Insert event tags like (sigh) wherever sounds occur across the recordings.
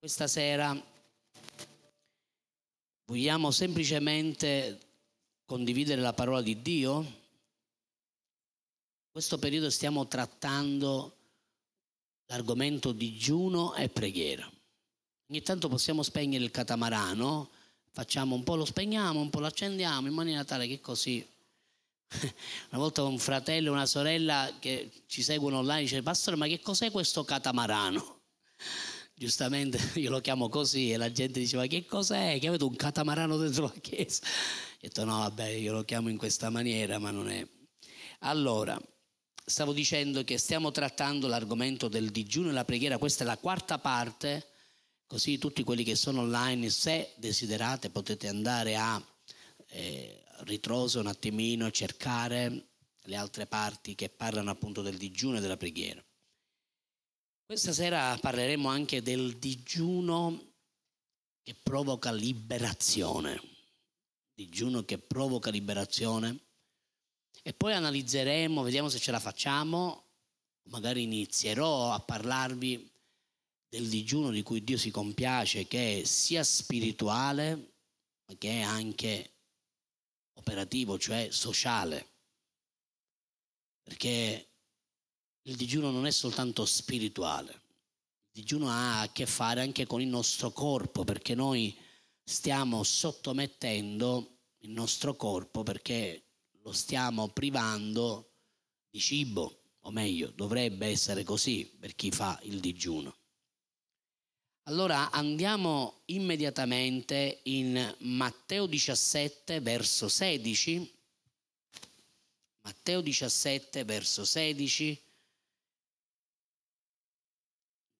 Questa sera vogliamo semplicemente condividere la parola di Dio. In questo periodo stiamo trattando l'argomento digiuno e preghiera. Ogni tanto possiamo spegnere il catamarano, facciamo un po' lo spegniamo, un po' lo accendiamo in maniera tale che così (laughs) una volta un fratello e una sorella che ci seguono online dice pastore ma che cos'è questo catamarano giustamente (laughs) io lo chiamo così e la gente diceva che cos'è? Che avete un catamarano dentro la chiesa? Ho detto no, vabbè, io lo chiamo in questa maniera, ma non è. Allora, stavo dicendo che stiamo trattando l'argomento del digiuno e la preghiera, questa è la quarta parte, così tutti quelli che sono online, se desiderate, potete andare a eh, ritroso un attimino, cercare le altre parti che parlano appunto del digiuno e della preghiera. Questa sera parleremo anche del digiuno che provoca liberazione, digiuno che provoca liberazione. E poi analizzeremo, vediamo se ce la facciamo, magari inizierò a parlarvi del digiuno di cui Dio si compiace, che è sia spirituale, ma che è anche operativo, cioè sociale. Perché il digiuno non è soltanto spirituale, il digiuno ha a che fare anche con il nostro corpo, perché noi stiamo sottomettendo il nostro corpo perché lo stiamo privando di cibo, o meglio, dovrebbe essere così per chi fa il digiuno. Allora andiamo immediatamente in Matteo 17 verso 16. Matteo 17 verso 16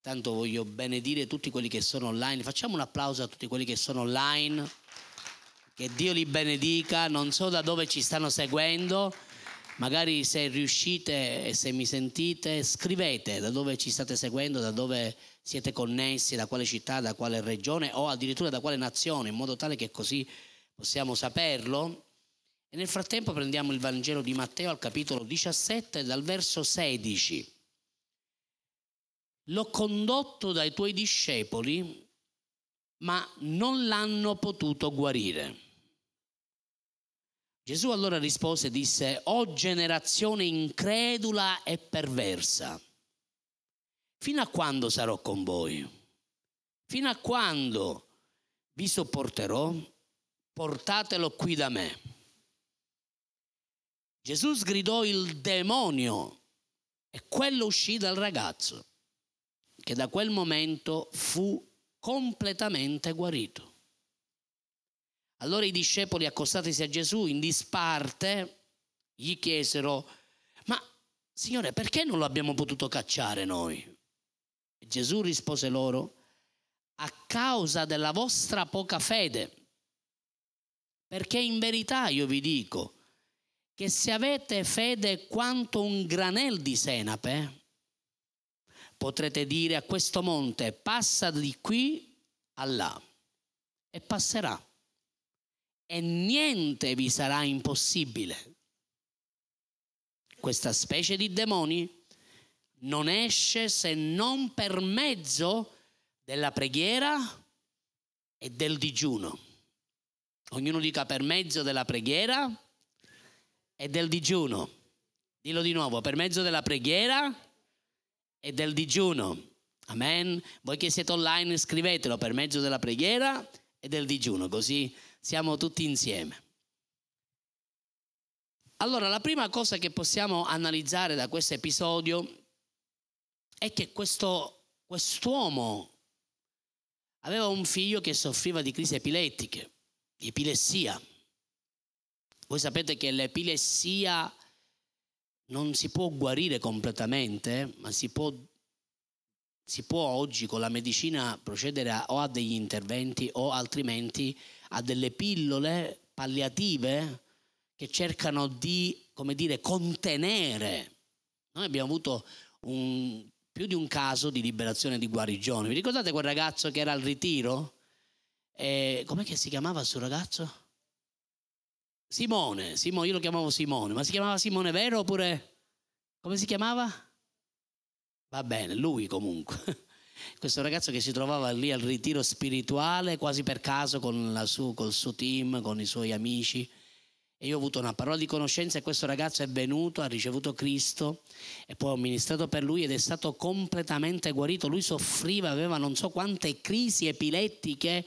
Tanto voglio benedire tutti quelli che sono online. Facciamo un applauso a tutti quelli che sono online. Che Dio li benedica. Non so da dove ci stanno seguendo. Magari se riuscite e se mi sentite, scrivete da dove ci state seguendo, da dove siete connessi, da quale città, da quale regione o addirittura da quale nazione, in modo tale che così possiamo saperlo. E nel frattempo prendiamo il Vangelo di Matteo al capitolo 17 dal verso 16 l'ho condotto dai tuoi discepoli, ma non l'hanno potuto guarire. Gesù allora rispose e disse, o generazione incredula e perversa, fino a quando sarò con voi? Fino a quando vi sopporterò? Portatelo qui da me. Gesù sgridò il demonio e quello uscì dal ragazzo che da quel momento fu completamente guarito. Allora i discepoli accostatisi a Gesù in disparte gli chiesero, ma Signore perché non lo abbiamo potuto cacciare noi? E Gesù rispose loro, a causa della vostra poca fede, perché in verità io vi dico che se avete fede quanto un granel di senape, potrete dire a questo monte passa di qui a là e passerà e niente vi sarà impossibile. Questa specie di demoni non esce se non per mezzo della preghiera e del digiuno. Ognuno dica per mezzo della preghiera e del digiuno. Dillo di nuovo, per mezzo della preghiera e del digiuno. Amen. Voi che siete online scrivetelo per mezzo della preghiera e del digiuno, così siamo tutti insieme. Allora, la prima cosa che possiamo analizzare da questo episodio è che questo, quest'uomo aveva un figlio che soffriva di crisi epilettiche, di epilessia. Voi sapete che l'epilessia non si può guarire completamente, ma si può, si può oggi con la medicina procedere a, o a degli interventi o altrimenti a delle pillole palliative che cercano di, come dire, contenere. Noi abbiamo avuto un, più di un caso di liberazione e di guarigione. Vi ricordate quel ragazzo che era al ritiro? Eh, com'è che si chiamava suo ragazzo? Simone, Simone, io lo chiamavo Simone, ma si chiamava Simone vero oppure come si chiamava? Va bene, lui comunque. (laughs) questo ragazzo che si trovava lì al ritiro spirituale quasi per caso con su, col suo team, con i suoi amici. E io ho avuto una parola di conoscenza e questo ragazzo è venuto, ha ricevuto Cristo e poi ho ministrato per lui ed è stato completamente guarito. Lui soffriva, aveva non so quante crisi epilettiche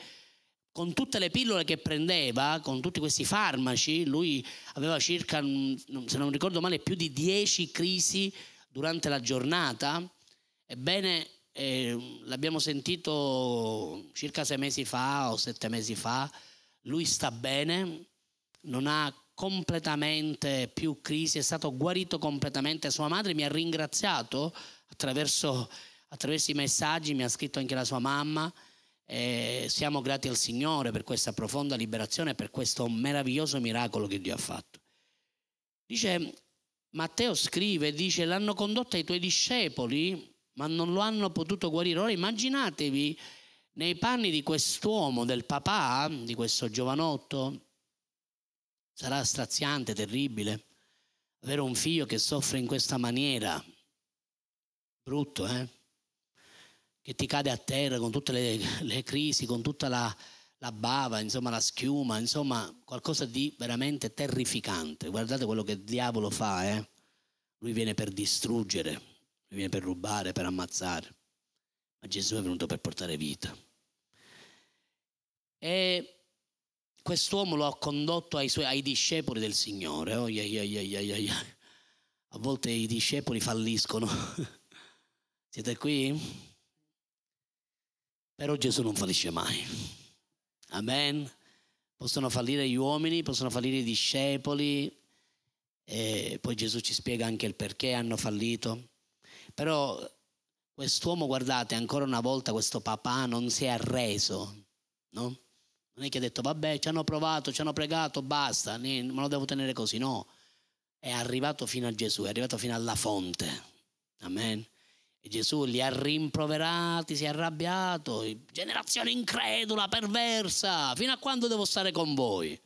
con tutte le pillole che prendeva, con tutti questi farmaci. Lui aveva circa, se non ricordo male, più di 10 crisi durante la giornata. Ebbene, eh, l'abbiamo sentito circa sei mesi fa o sette mesi fa. Lui sta bene, non ha completamente più crisi, è stato guarito completamente. Sua madre mi ha ringraziato attraverso, attraverso i messaggi, mi ha scritto anche la sua mamma. E siamo grati al Signore per questa profonda liberazione, per questo meraviglioso miracolo che Dio ha fatto. Dice, Matteo scrive, dice, l'hanno condotto ai tuoi discepoli, ma non lo hanno potuto guarire. Ora immaginatevi nei panni di quest'uomo, del papà, di questo giovanotto, Sarà straziante, terribile, avere un figlio che soffre in questa maniera. Brutto, eh? Che ti cade a terra con tutte le, le crisi, con tutta la, la bava, insomma la schiuma, insomma qualcosa di veramente terrificante. Guardate quello che il diavolo fa, eh? Lui viene per distruggere, lui viene per rubare, per ammazzare. Ma Gesù è venuto per portare vita. E quest'uomo lo ha condotto ai, suoi, ai discepoli del Signore. Oh, yeah, yeah, yeah, A volte i discepoli falliscono. (laughs) Siete qui? Però Gesù non fallisce mai. Amen. Possono fallire gli uomini, possono fallire i discepoli, e poi Gesù ci spiega anche il perché hanno fallito. Però quest'uomo, guardate, ancora una volta questo papà non si è arreso, no? Non è che ha detto, vabbè, ci hanno provato, ci hanno pregato, basta, me lo devo tenere così. No, è arrivato fino a Gesù, è arrivato fino alla fonte. Amen. E Gesù li ha rimproverati, si è arrabbiato, generazione incredula, perversa, fino a quando devo stare con voi?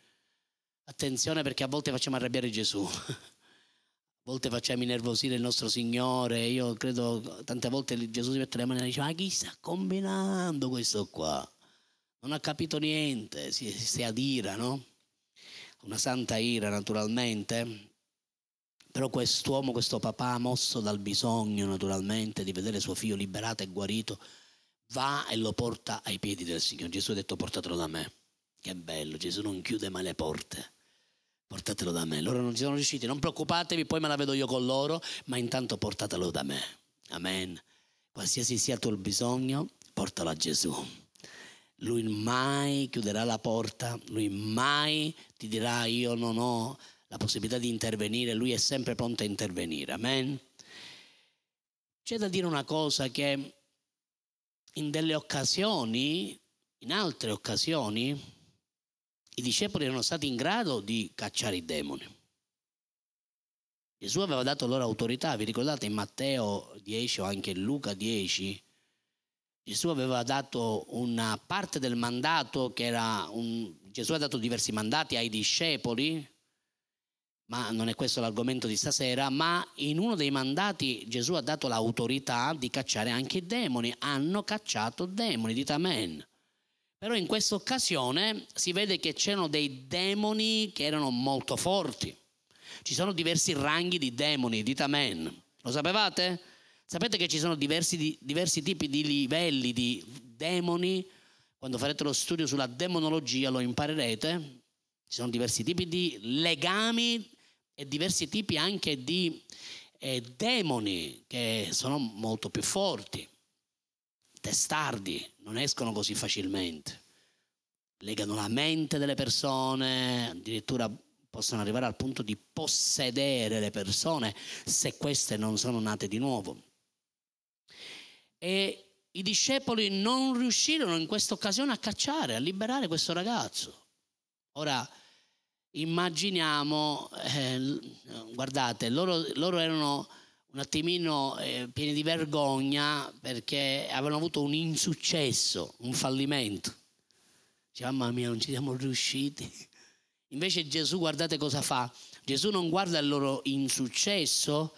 Attenzione perché a volte facciamo arrabbiare Gesù, (laughs) a volte facciamo innervosire il nostro Signore. Io credo tante volte Gesù si mette le mani e dice, ma chi sta combinando questo qua? non ha capito niente, si, si adira, no? Una santa ira naturalmente, però quest'uomo, questo papà, mosso dal bisogno naturalmente di vedere suo figlio liberato e guarito, va e lo porta ai piedi del Signore. Gesù ha detto portatelo da me. Che bello, Gesù non chiude mai le porte. Portatelo da me. Loro non ci sono riusciti, non preoccupatevi, poi me la vedo io con loro, ma intanto portatelo da me. Amen. Qualsiasi sia il tuo bisogno, portalo a Gesù. Lui mai chiuderà la porta, lui mai ti dirà io non ho la possibilità di intervenire, lui è sempre pronto a intervenire. Amen. C'è da dire una cosa che in delle occasioni, in altre occasioni, i discepoli erano stati in grado di cacciare i demoni. Gesù aveva dato loro autorità, vi ricordate in Matteo 10 o anche in Luca 10, Gesù aveva dato una parte del mandato che era un... Gesù ha dato diversi mandati ai discepoli, ma non è questo l'argomento di stasera, ma in uno dei mandati Gesù ha dato l'autorità di cacciare anche i demoni. Hanno cacciato demoni, dite amen. Però in questa occasione si vede che c'erano dei demoni che erano molto forti. Ci sono diversi ranghi di demoni, dite amen. Lo sapevate? Sapete che ci sono diversi, diversi tipi di livelli di demoni? Quando farete lo studio sulla demonologia lo imparerete. Ci sono diversi tipi di legami e diversi tipi anche di eh, demoni che sono molto più forti, testardi, non escono così facilmente. Legano la mente delle persone, addirittura possono arrivare al punto di possedere le persone se queste non sono nate di nuovo. E i discepoli non riuscirono in questa occasione a cacciare, a liberare questo ragazzo. Ora, immaginiamo, eh, guardate, loro, loro, erano un attimino eh, pieni di vergogna perché avevano avuto un insuccesso, un fallimento. Dice, mamma mia, non ci siamo riusciti. Invece Gesù, guardate cosa fa. Gesù non guarda il loro insuccesso,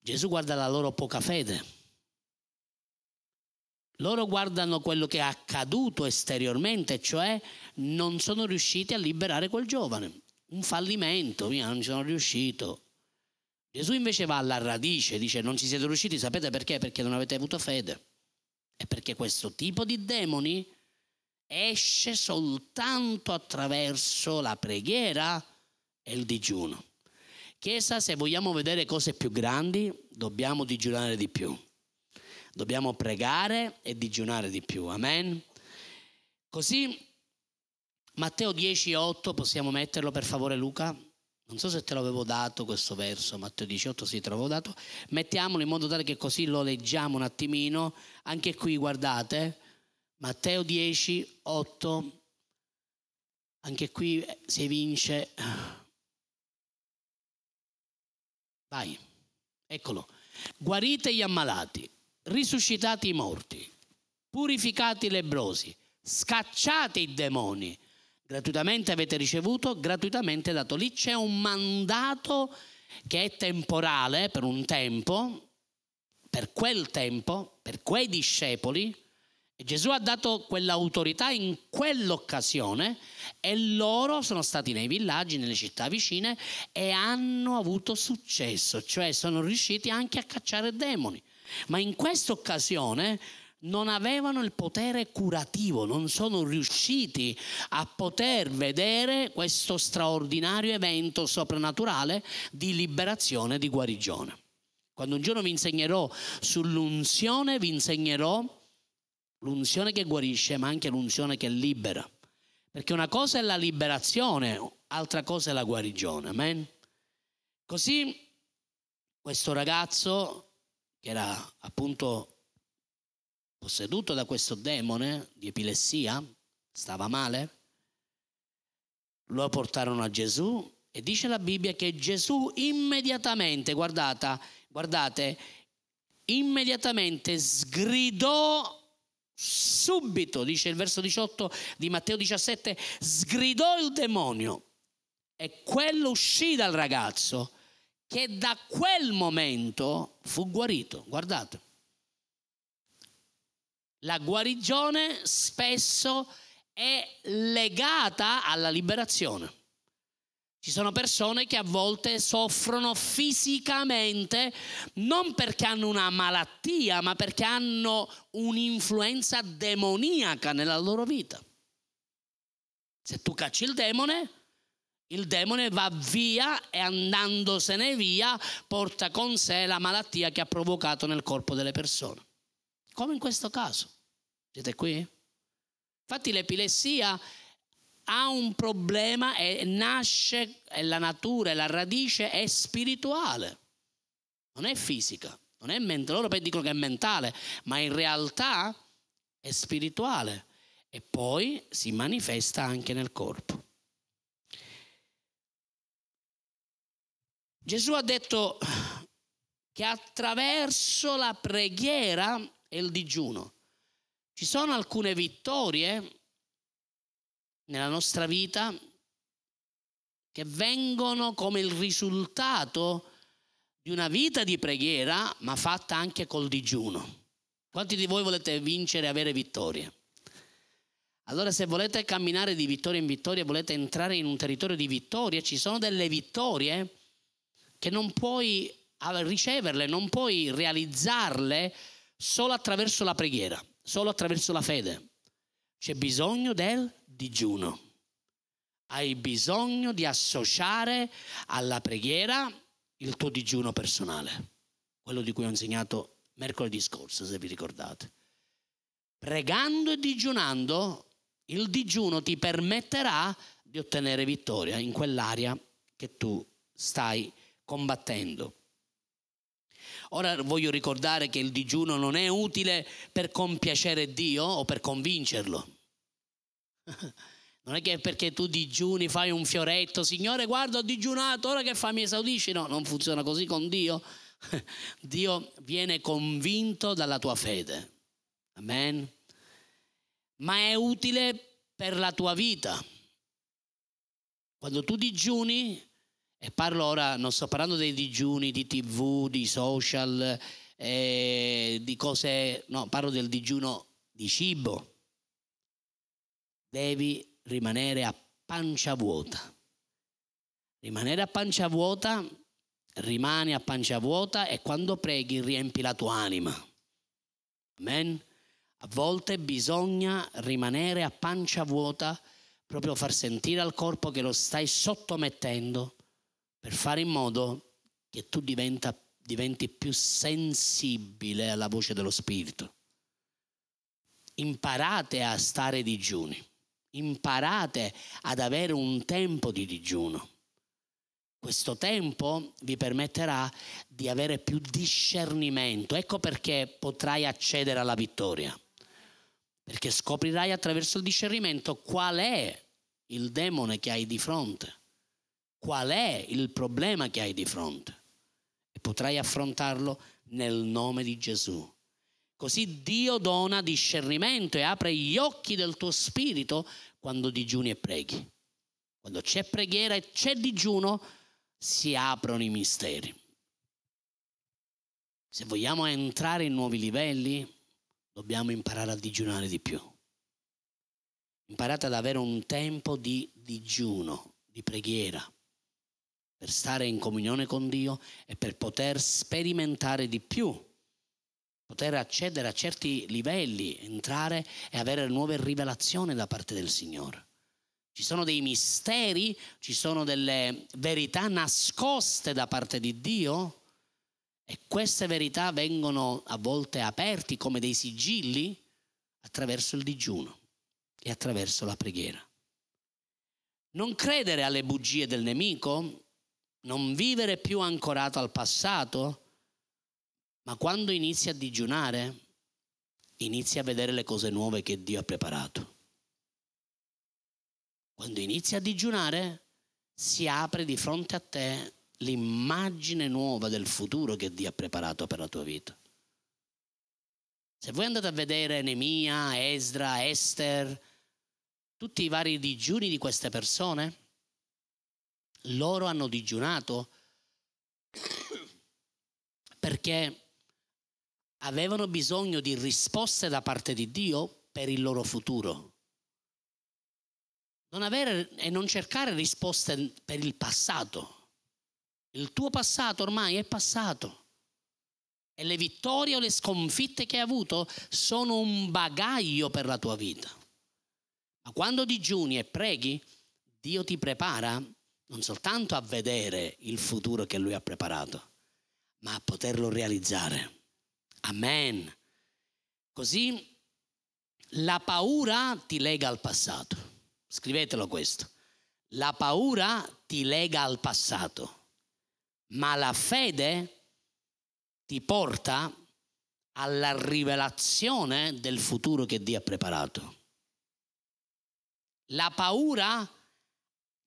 Gesù guarda la loro poca fede Loro guardano quello che è accaduto esteriormente, cioè non sono riusciti a liberare quel giovane. Un fallimento, via, non ci sono riuscito. Gesù invece va alla radice, dice non ci siete riusciti, sapete perché? Perché non avete avuto fede. E perché questo tipo di demoni esce soltanto attraverso la preghiera e il digiuno. Chiesa, se vogliamo vedere cose più grandi, dobbiamo digiunare di più. Dobbiamo pregare e digiunare di più. Amen. Così Matteo 10,8 possiamo metterlo per favore Luca? Non so se te l'avevo dato questo verso, Matteo 18 sì te l'avevo dato. Mettiamolo in modo tale che così lo leggiamo un attimino. Anche qui guardate, Matteo 10, 8. Anche qui si evince. Vai, eccolo. Guarite gli ammalati, risuscitate i morti, purificate i lebrosi, scacciate i demoni gratuitamente avete ricevuto, gratuitamente dato. Lì c'è un mandato che è temporale per un tempo, per quel tempo, per quei discepoli. E Gesù ha dato quell'autorità in quell'occasione e loro sono stati nei villaggi, nelle città vicine e hanno avuto successo, cioè sono riusciti anche a cacciare demoni. Ma in questa occasione non avevano il potere curativo, non sono riusciti a poter vedere questo straordinario evento soprannaturale di liberazione, di guarigione. Quando un giorno vi insegnerò sull'unzione, vi insegnerò l'unzione che guarisce, ma anche l'unzione che libera. Perché una cosa è la liberazione, altra cosa è la guarigione. Amen? Così questo ragazzo, che era appunto posseduto da questo demone di epilessia, stava male, lo portarono a Gesù e dice la Bibbia che Gesù immediatamente, guardate, guardate, immediatamente sgridò subito, dice il verso 18 di Matteo 17, sgridò il demonio e quello uscì dal ragazzo che da quel momento fu guarito. Guardate. La guarigione spesso è legata alla liberazione. Ci sono persone che a volte soffrono fisicamente non perché hanno una malattia, ma perché hanno un'influenza demoniaca nella loro vita. Se tu cacci il demone, il demone va via e andandosene via porta con sé la malattia che ha provocato nel corpo delle persone come in questo caso. Siete qui? Infatti l'epilessia ha un problema e nasce, e la natura e la radice è spirituale, non è fisica, non è mentale. Loro dicono che è mentale, ma in realtà è spirituale e poi si manifesta anche nel corpo. Gesù ha detto che attraverso la preghiera e il digiuno. Ci sono alcune vittorie nella nostra vita che vengono come il risultato di una vita di preghiera, ma fatta anche col digiuno. Quanti di voi volete vincere e avere vittorie? Allora se volete camminare di vittoria in vittoria, volete entrare in un territorio di vittoria, ci sono delle vittorie che non puoi riceverle, non puoi realizzarle solo attraverso la preghiera, solo attraverso la fede. C'è bisogno del digiuno. Hai bisogno di associare alla preghiera il tuo digiuno personale, quello di cui ho insegnato mercoledì scorso, se vi ricordate. Pregando e digiunando, il digiuno ti permetterà di ottenere vittoria in quell'area che tu stai combattendo. Ora voglio ricordare che il digiuno non è utile per compiacere Dio o per convincerlo. Non è che perché tu digiuni fai un fioretto, Signore guarda ho digiunato, ora che fa mi esaudisci. No, non funziona così con Dio. (laughs) Dio viene convinto dalla tua fede. Amen. Ma è utile per la tua vita. Quando tu digiuni, e parlo ora, non sto parlando dei digiuni di tv, di social, eh, di cose, no, parlo del digiuno di cibo. Devi rimanere a pancia vuota. Rimanere a pancia vuota, rimani a pancia vuota e quando preghi riempi la tua anima. Amen. A volte bisogna rimanere a pancia vuota, proprio far sentire al corpo che lo stai sottomettendo per fare in modo che tu diventa, diventi più sensibile alla voce dello Spirito. Imparate a stare digiuni, imparate ad avere un tempo di digiuno. Questo tempo vi permetterà di avere più discernimento. Ecco perché potrai accedere alla vittoria perché scoprirai attraverso il discernimento qual è il demone che hai di fronte, qual è il problema che hai di fronte e potrai affrontarlo nel nome di Gesù. Così Dio dona discernimento e apre gli occhi del tuo spirito quando digiuni e preghi. Quando c'è preghiera e c'è digiuno, si aprono i misteri. Se vogliamo entrare in nuovi livelli, dobbiamo imparare a digiunare di più. Imparate ad avere un tempo di digiuno, di preghiera, per stare in comunione con Dio e per poter sperimentare di più, poter accedere a certi livelli, entrare e avere nuove rivelazioni da parte del Signore. Ci sono dei misteri, ci sono delle verità nascoste da parte di Dio e queste verità vengono a volte aperti come dei sigilli attraverso il digiuno e attraverso la preghiera. Non credere alle bugie del nemico, non vivere più ancorato al passato, ma quando inizi a digiunare, inizi a vedere le cose nuove che Dio ha preparato. Quando inizi a digiunare, si apre di fronte a te l'immagine nuova del futuro che Dio ha preparato per la tua vita. Se voi andate a vedere Nemia, Esdra, Esther, tutti i vari digiuni di queste persone, loro hanno digiunato perché avevano bisogno di risposte da parte di Dio per il loro futuro. Non avere e non cercare risposte per il passato. Il tuo passato ormai è passato. E le vittorie o le sconfitte che hai avuto sono un bagaglio per la tua vita. Ma quando digiuni e preghi, Dio ti prepara non soltanto a vedere il futuro che Lui ha preparato, ma a poterlo realizzare. Amen. Così la paura ti lega al passato. Scrivetelo questo. La paura ti lega al passato ma la fede ti porta alla rivelazione del futuro che Dio ha preparato. La paura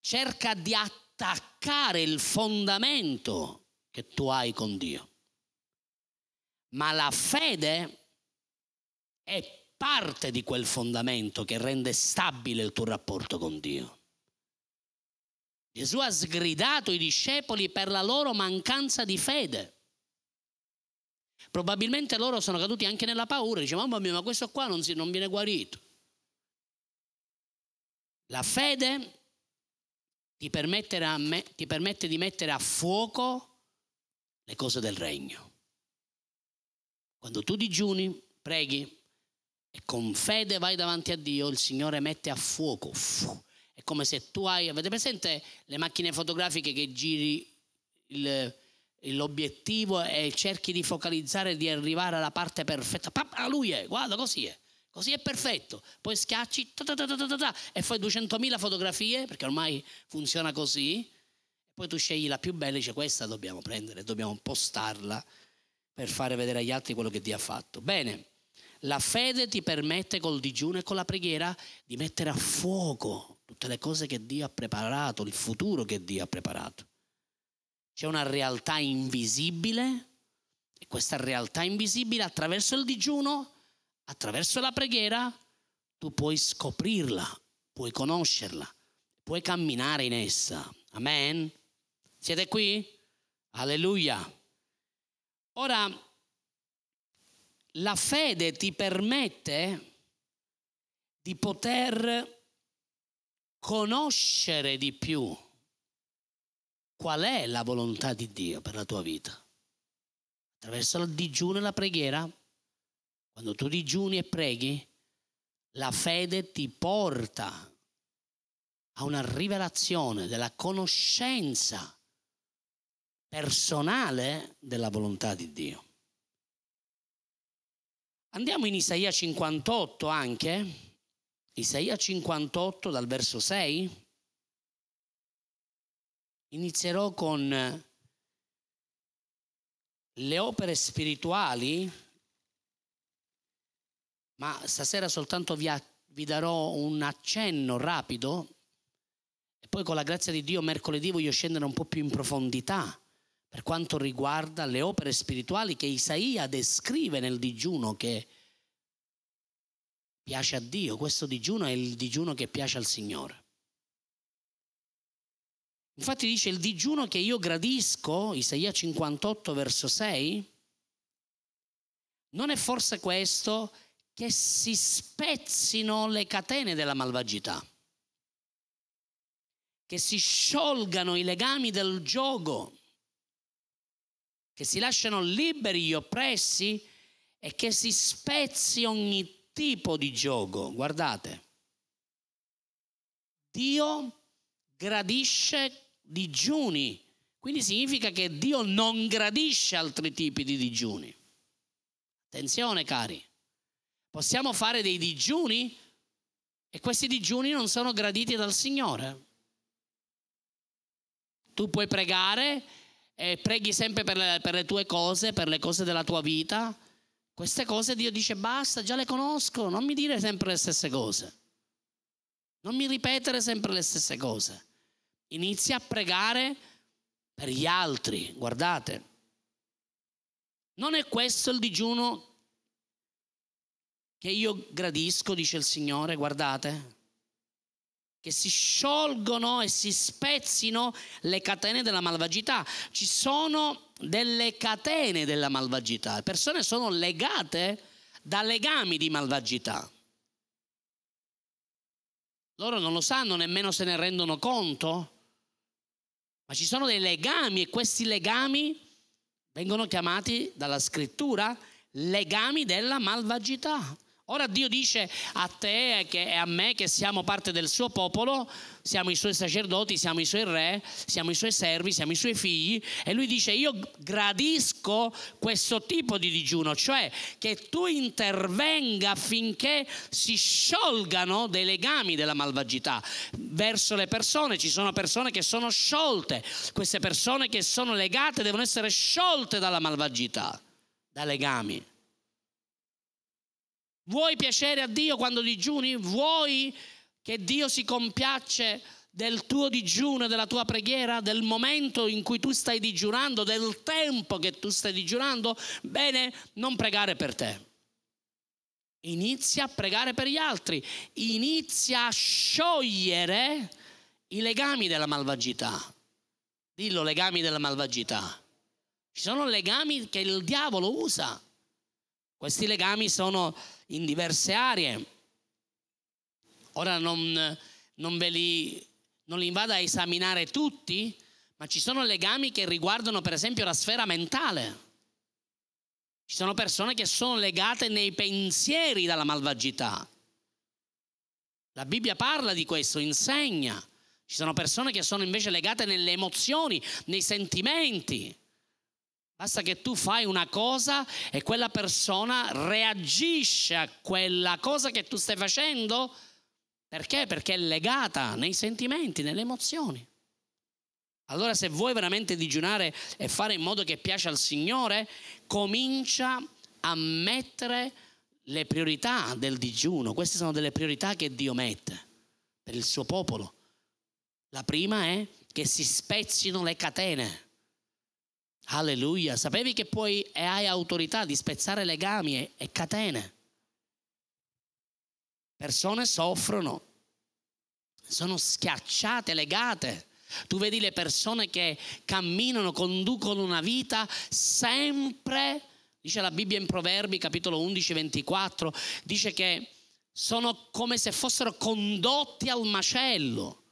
cerca di attaccare il fondamento che tu hai con Dio, ma la fede è parte di quel fondamento che rende stabile il tuo rapporto con Dio. Gesù ha sgridato i discepoli per la loro mancanza di fede. Probabilmente loro sono caduti anche nella paura, dice mamma mia ma questo qua non, si, non viene guarito. La fede ti, me, ti permette di mettere a fuoco le cose del regno. Quando tu digiuni, preghi e con fede vai davanti a Dio, il Signore mette a fuoco. Fu, è come se tu hai, avete presente le macchine fotografiche che giri il, l'obiettivo e cerchi di focalizzare, di arrivare alla parte perfetta. Ah, lui è, guarda, così è. Così è perfetto. Poi schiacci ta ta ta e fai 200.000 fotografie, perché ormai funziona così. Poi tu scegli la più bella e dici questa dobbiamo prendere, dobbiamo postarla per fare vedere agli altri quello che Dio ha fatto. Bene, la fede ti permette col digiuno e con la preghiera di mettere a fuoco tutte le cose che Dio ha preparato, il futuro che Dio ha preparato. C'è una realtà invisibile e questa realtà invisibile attraverso il digiuno, attraverso la preghiera, tu puoi scoprirla, puoi conoscerla, puoi camminare in essa. Amen? Siete qui? Alleluia. Ora, la fede ti permette di poter conoscere di più qual è la volontà di Dio per la tua vita. Attraverso il digiuno e la preghiera, quando tu digiuni e preghi, la fede ti porta a una rivelazione della conoscenza personale della volontà di Dio. Andiamo in Isaia 58 anche, Isaia 58 dal verso 6. Inizierò con le opere spirituali, ma stasera soltanto vi, vi darò un accenno rapido e poi con la grazia di Dio mercoledì voglio scendere un po' più in profondità per quanto riguarda le opere spirituali che Isaia descrive nel digiuno che piace a Dio. Questo digiuno è il digiuno che piace al Signore. Infatti dice il digiuno che io gradisco, Isaia 58 verso 6, non è forse questo che si spezzino le catene della malvagità, che si sciolgano i legami del gioco, che si lasciano liberi gli oppressi e che si spezzi ogni tipo di gioco. Guardate, Dio gradisce digiuni, quindi significa che Dio non gradisce altri tipi di digiuni. Attenzione cari, possiamo fare dei digiuni e questi digiuni non sono graditi dal Signore. Tu puoi pregare e preghi sempre per le, per le tue cose, per le cose della tua vita, queste cose Dio dice basta, già le conosco, non mi dire sempre le stesse cose. Non mi ripetere sempre le stesse cose. Inizia a pregare per gli altri, guardate. Non è questo il digiuno che io gradisco, dice il Signore, guardate che si sciolgono e si spezzino le catene della malvagità. Ci sono delle catene della malvagità, le persone sono legate da legami di malvagità. Loro non lo sanno, nemmeno se ne rendono conto, ma ci sono dei legami e questi legami vengono chiamati dalla scrittura legami della malvagità. Ora Dio dice a te e a me che siamo parte del suo popolo, siamo i suoi sacerdoti, siamo i suoi re, siamo i suoi servi, siamo i suoi figli e lui dice io gradisco questo tipo di digiuno, cioè che tu intervenga affinché si sciolgano dei legami della malvagità verso le persone, ci sono persone che sono sciolte, queste persone che sono legate devono essere sciolte dalla malvagità, da legami. Vuoi piacere a Dio quando digiuni? Vuoi che Dio si compiaccia del tuo digiuno, della tua preghiera, del momento in cui tu stai digiunando, del tempo che tu stai digiunando? Bene, non pregare per te. Inizia a pregare per gli altri, inizia a sciogliere i legami della malvagità. Dillo legami della malvagità. Ci sono legami che il diavolo usa. Questi legami sono in diverse aree. Ora non, non ve li, non li vado a esaminare tutti, ma ci sono legami che riguardano per esempio la sfera mentale. Ci sono persone che sono legate nei pensieri dalla malvagità. La Bibbia parla di questo, insegna. Ci sono persone che sono invece legate nelle emozioni, nei sentimenti. Basta che tu fai una cosa e quella persona reagisce a quella cosa che tu stai facendo. Perché? Perché è legata nei sentimenti, nelle emozioni. Allora se vuoi veramente digiunare e fare in modo che piace al Signore, comincia a mettere le priorità del digiuno. Queste sono delle priorità che Dio mette per il suo popolo. La prima è che si spezzino le catene Alleluia. Sapevi che poi hai autorità di spezzare legami e, e catene? Persone soffrono, sono schiacciate, legate. Tu vedi le persone che camminano, conducono una vita sempre, dice la Bibbia in Proverbi, capitolo 11, 24, dice che sono come se fossero condotti al macello.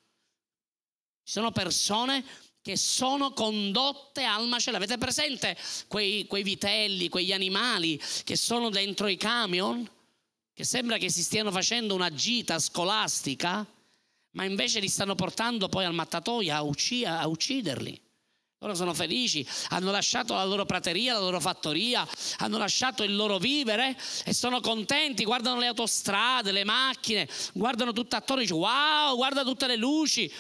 Ci sono persone che sono condotte al macello. Avete presente quei, quei vitelli, quegli animali che sono dentro i camion? Che sembra che si stiano facendo una gita scolastica, ma invece li stanno portando poi al mattatoio a, ucc- a ucciderli. Loro sono felici, hanno lasciato la loro prateria, la loro fattoria, hanno lasciato il loro vivere e sono contenti, guardano le autostrade, le macchine, guardano tutto attorno e dicono wow, guarda tutte le luci,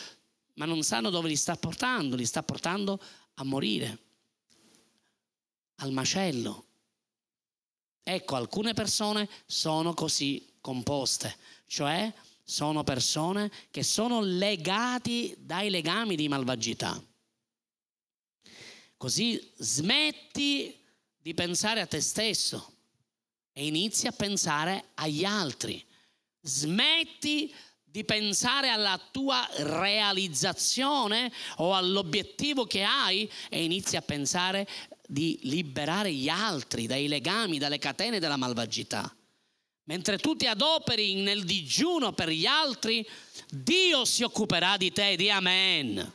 ma non sanno dove li sta portando, li sta portando a morire, al macello. Ecco, alcune persone sono così composte, cioè sono persone che sono legati dai legami di malvagità. Così smetti di pensare a te stesso e inizi a pensare agli altri. Smetti di pensare alla tua realizzazione o all'obiettivo che hai e inizi a pensare di liberare gli altri dai legami, dalle catene della malvagità. Mentre tu ti adoperi nel digiuno per gli altri, Dio si occuperà di te. Di amen.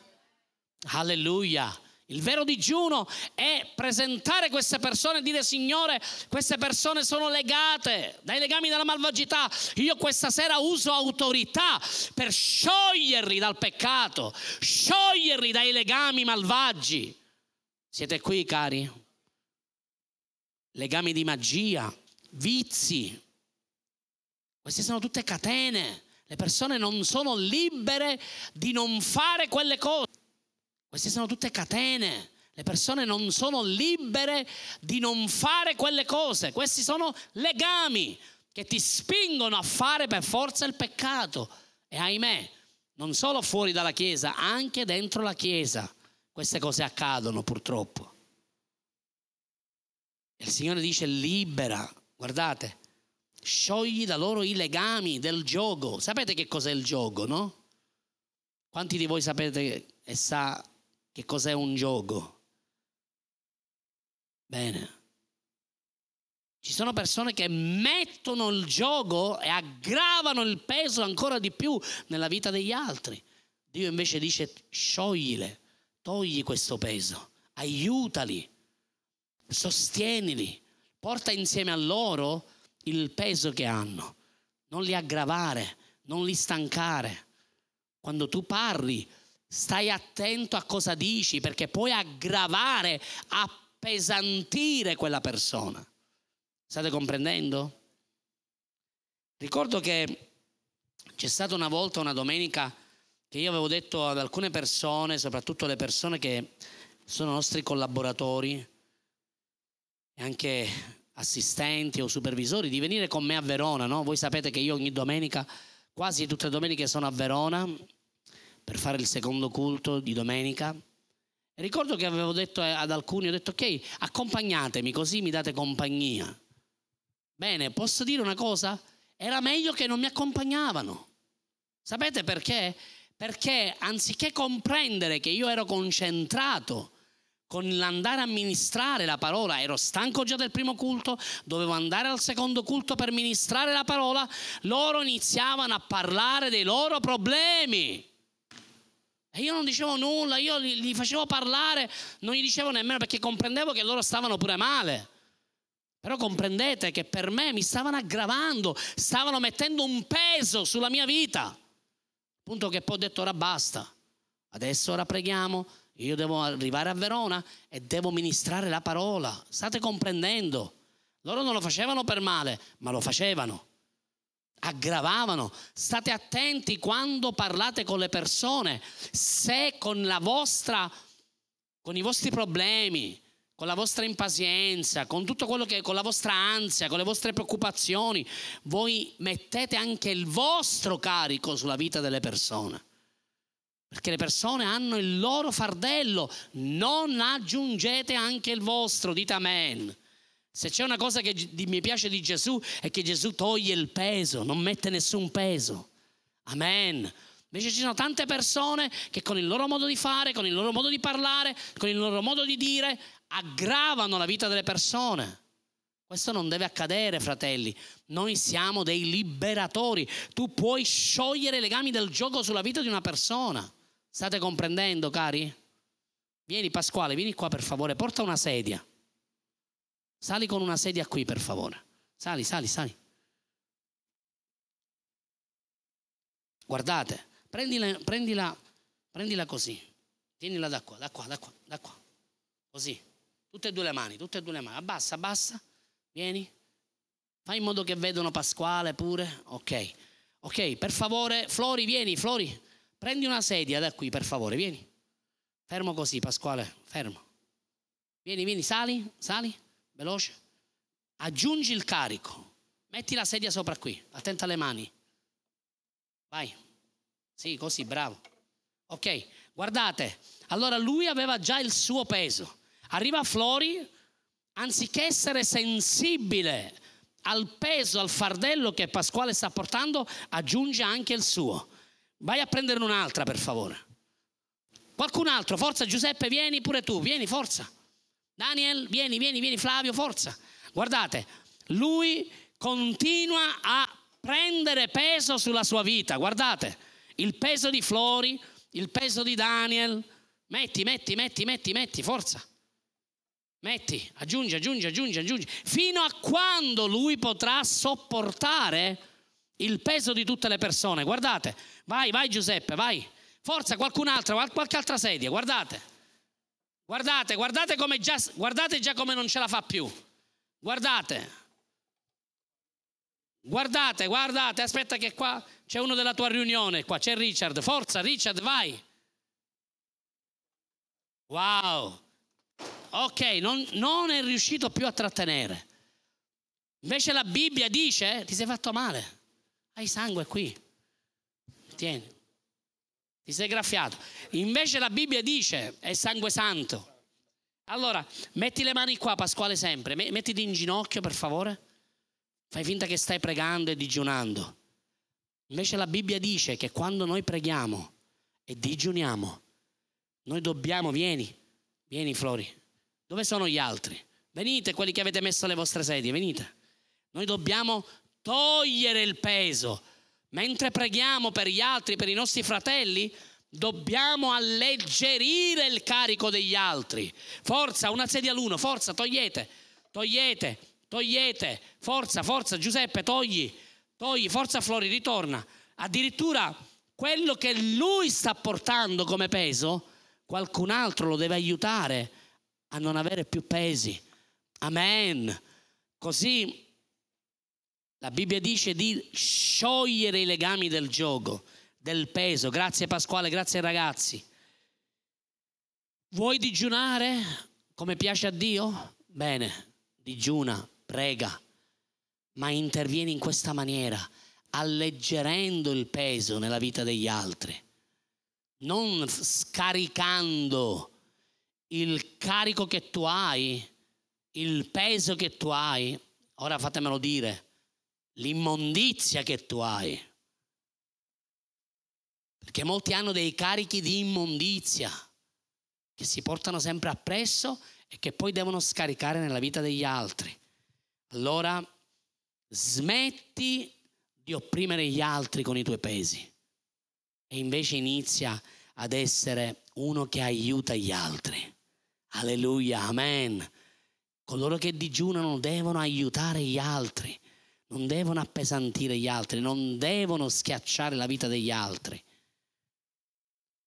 Alleluia. Il vero digiuno è presentare queste persone e dire Signore, queste persone sono legate dai legami della malvagità. Io questa sera uso autorità per scioglierli dal peccato, scioglierli dai legami malvagi. Siete qui, cari? Legami di magia, vizi. Queste sono tutte catene. Le persone non sono libere di non fare quelle cose. Queste sono tutte catene. Le persone non sono libere di non fare quelle cose. Questi sono legami che ti spingono a fare per forza il peccato. E ahimè, non solo fuori dalla Chiesa, anche dentro la Chiesa queste cose accadono purtroppo. Il Signore dice libera, guardate, sciogli da loro i legami del gioco. Sapete che cos'è il gioco, no? Quanti di voi sapete e sa che cos'è un gioco? Bene. Ci sono persone che mettono il gioco e aggravano il peso ancora di più nella vita degli altri. Dio invece dice scioglile, togli questo peso, aiutali, sostienili, porta insieme a loro il peso che hanno. Non li aggravare, non li stancare. Quando tu parli, Stai attento a cosa dici perché puoi aggravare, appesantire quella persona. State comprendendo? Ricordo che c'è stata una volta, una domenica, che io avevo detto ad alcune persone, soprattutto le persone che sono nostri collaboratori e anche assistenti o supervisori, di venire con me a Verona. No? Voi sapete che io ogni domenica, quasi tutte le domeniche sono a Verona per fare il secondo culto di domenica. Ricordo che avevo detto ad alcuni, ho detto ok, accompagnatemi così mi date compagnia. Bene, posso dire una cosa? Era meglio che non mi accompagnavano. Sapete perché? Perché anziché comprendere che io ero concentrato con l'andare a ministrare la parola, ero stanco già del primo culto, dovevo andare al secondo culto per ministrare la parola, loro iniziavano a parlare dei loro problemi. E io non dicevo nulla, io li, li facevo parlare, non gli dicevo nemmeno perché comprendevo che loro stavano pure male. Però comprendete che per me mi stavano aggravando, stavano mettendo un peso sulla mia vita. Punto che poi ho detto ora basta. Adesso ora preghiamo, io devo arrivare a Verona e devo ministrare la parola. State comprendendo? Loro non lo facevano per male, ma lo facevano aggravavano. State attenti quando parlate con le persone, se con la vostra con i vostri problemi, con la vostra impazienza, con tutto quello che con la vostra ansia, con le vostre preoccupazioni, voi mettete anche il vostro carico sulla vita delle persone. Perché le persone hanno il loro fardello, non aggiungete anche il vostro, dite amen. Se c'è una cosa che mi piace di Gesù è che Gesù toglie il peso, non mette nessun peso. Amen. Invece ci sono tante persone che con il loro modo di fare, con il loro modo di parlare, con il loro modo di dire, aggravano la vita delle persone. Questo non deve accadere, fratelli. Noi siamo dei liberatori. Tu puoi sciogliere i legami del gioco sulla vita di una persona. State comprendendo, cari? Vieni Pasquale, vieni qua per favore, porta una sedia. Sali con una sedia qui, per favore. Sali, sali, sali. Guardate, prendila, prendila, prendila così. Tienila da qua, da qua, da qua, da qua. Così. Tutte e due le mani, tutte e due le mani. Abbassa, abbassa. Vieni. Fai in modo che vedano Pasquale pure. Ok. Ok, per favore, Flori, vieni, Flori. Prendi una sedia da qui, per favore, vieni. Fermo così, Pasquale, fermo. Vieni, vieni, sali, sali, veloce. Aggiungi il carico. Metti la sedia sopra qui, attenta alle mani. Vai. Sì, così, bravo. Ok, guardate. Allora lui aveva già il suo peso. Arriva Flori, anziché essere sensibile al peso, al fardello che Pasquale sta portando, aggiunge anche il suo. Vai a prendere un'altra, per favore. Qualcun altro, forza Giuseppe, vieni pure tu, vieni, forza. Daniel, vieni, vieni, vieni, Flavio, forza. Guardate, lui continua a prendere peso sulla sua vita. Guardate, il peso di Flori, il peso di Daniel. Metti, metti, metti, metti, metti, forza. Metti, aggiungi, aggiungi, aggiungi, aggiungi, fino a quando lui potrà sopportare il peso di tutte le persone. Guardate, vai, vai Giuseppe, vai. Forza, qualcun altro, qualche altra sedia, guardate. Guardate, guardate come già, guardate già come non ce la fa più. Guardate. Guardate, guardate, aspetta che qua c'è uno della tua riunione, qua c'è Richard. Forza, Richard, vai. Wow. Ok, non, non è riuscito più a trattenere. Invece la Bibbia dice, ti sei fatto male, hai sangue qui. Tieni, ti sei graffiato. Invece la Bibbia dice, è sangue santo. Allora, metti le mani qua, Pasquale, sempre. Mettiti in ginocchio, per favore. Fai finta che stai pregando e digiunando. Invece la Bibbia dice che quando noi preghiamo e digiuniamo, noi dobbiamo, vieni, vieni Flori, dove sono gli altri? Venite, quelli che avete messo le vostre sedie, venite. Noi dobbiamo togliere il peso. Mentre preghiamo per gli altri, per i nostri fratelli, dobbiamo alleggerire il carico degli altri. Forza, una sedia all'uno, forza, togliete, togliete, togliete, forza, forza, Giuseppe, togli, togli, forza Flori, ritorna. Addirittura quello che lui sta portando come peso, qualcun altro lo deve aiutare a non avere più pesi. Amen. Così la Bibbia dice di sciogliere i legami del gioco, del peso. Grazie Pasquale, grazie ragazzi. Vuoi digiunare come piace a Dio? Bene, digiuna, prega, ma intervieni in questa maniera, alleggerendo il peso nella vita degli altri, non scaricando il carico che tu hai, il peso che tu hai, ora fatemelo dire, l'immondizia che tu hai. Perché molti hanno dei carichi di immondizia che si portano sempre appresso e che poi devono scaricare nella vita degli altri. Allora smetti di opprimere gli altri con i tuoi pesi e invece inizia ad essere uno che aiuta gli altri. Alleluia, amen. Coloro che digiunano devono aiutare gli altri, non devono appesantire gli altri, non devono schiacciare la vita degli altri.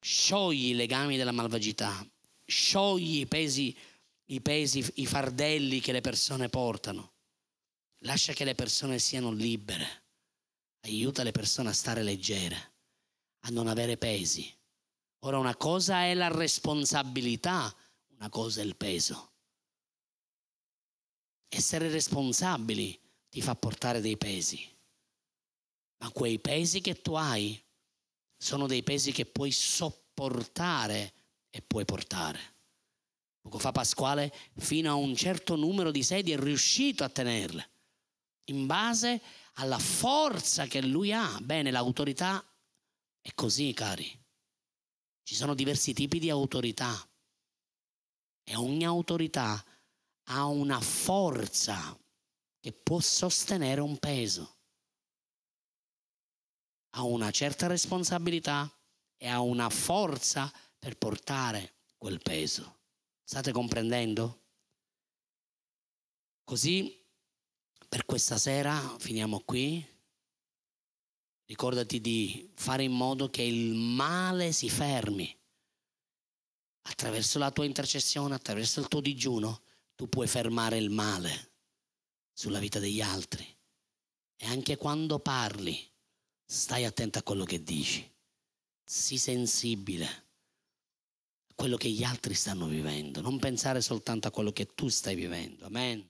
Sciogli i legami della malvagità, sciogli i pesi, i pesi, i fardelli che le persone portano. Lascia che le persone siano libere. Aiuta le persone a stare leggere, a non avere pesi. Ora una cosa è la responsabilità una cosa è il peso. Essere responsabili ti fa portare dei pesi, ma quei pesi che tu hai sono dei pesi che puoi sopportare e puoi portare. Poco fa Pasquale fino a un certo numero di sedie è riuscito a tenerle, in base alla forza che lui ha. Bene, l'autorità è così, cari. Ci sono diversi tipi di autorità. E ogni autorità ha una forza che può sostenere un peso. Ha una certa responsabilità e ha una forza per portare quel peso. State comprendendo? Così per questa sera finiamo qui. Ricordati di fare in modo che il male si fermi. Attraverso la tua intercessione, attraverso il tuo digiuno, tu puoi fermare il male sulla vita degli altri. E anche quando parli, stai attento a quello che dici. Sii sensibile a quello che gli altri stanno vivendo. Non pensare soltanto a quello che tu stai vivendo. Amen.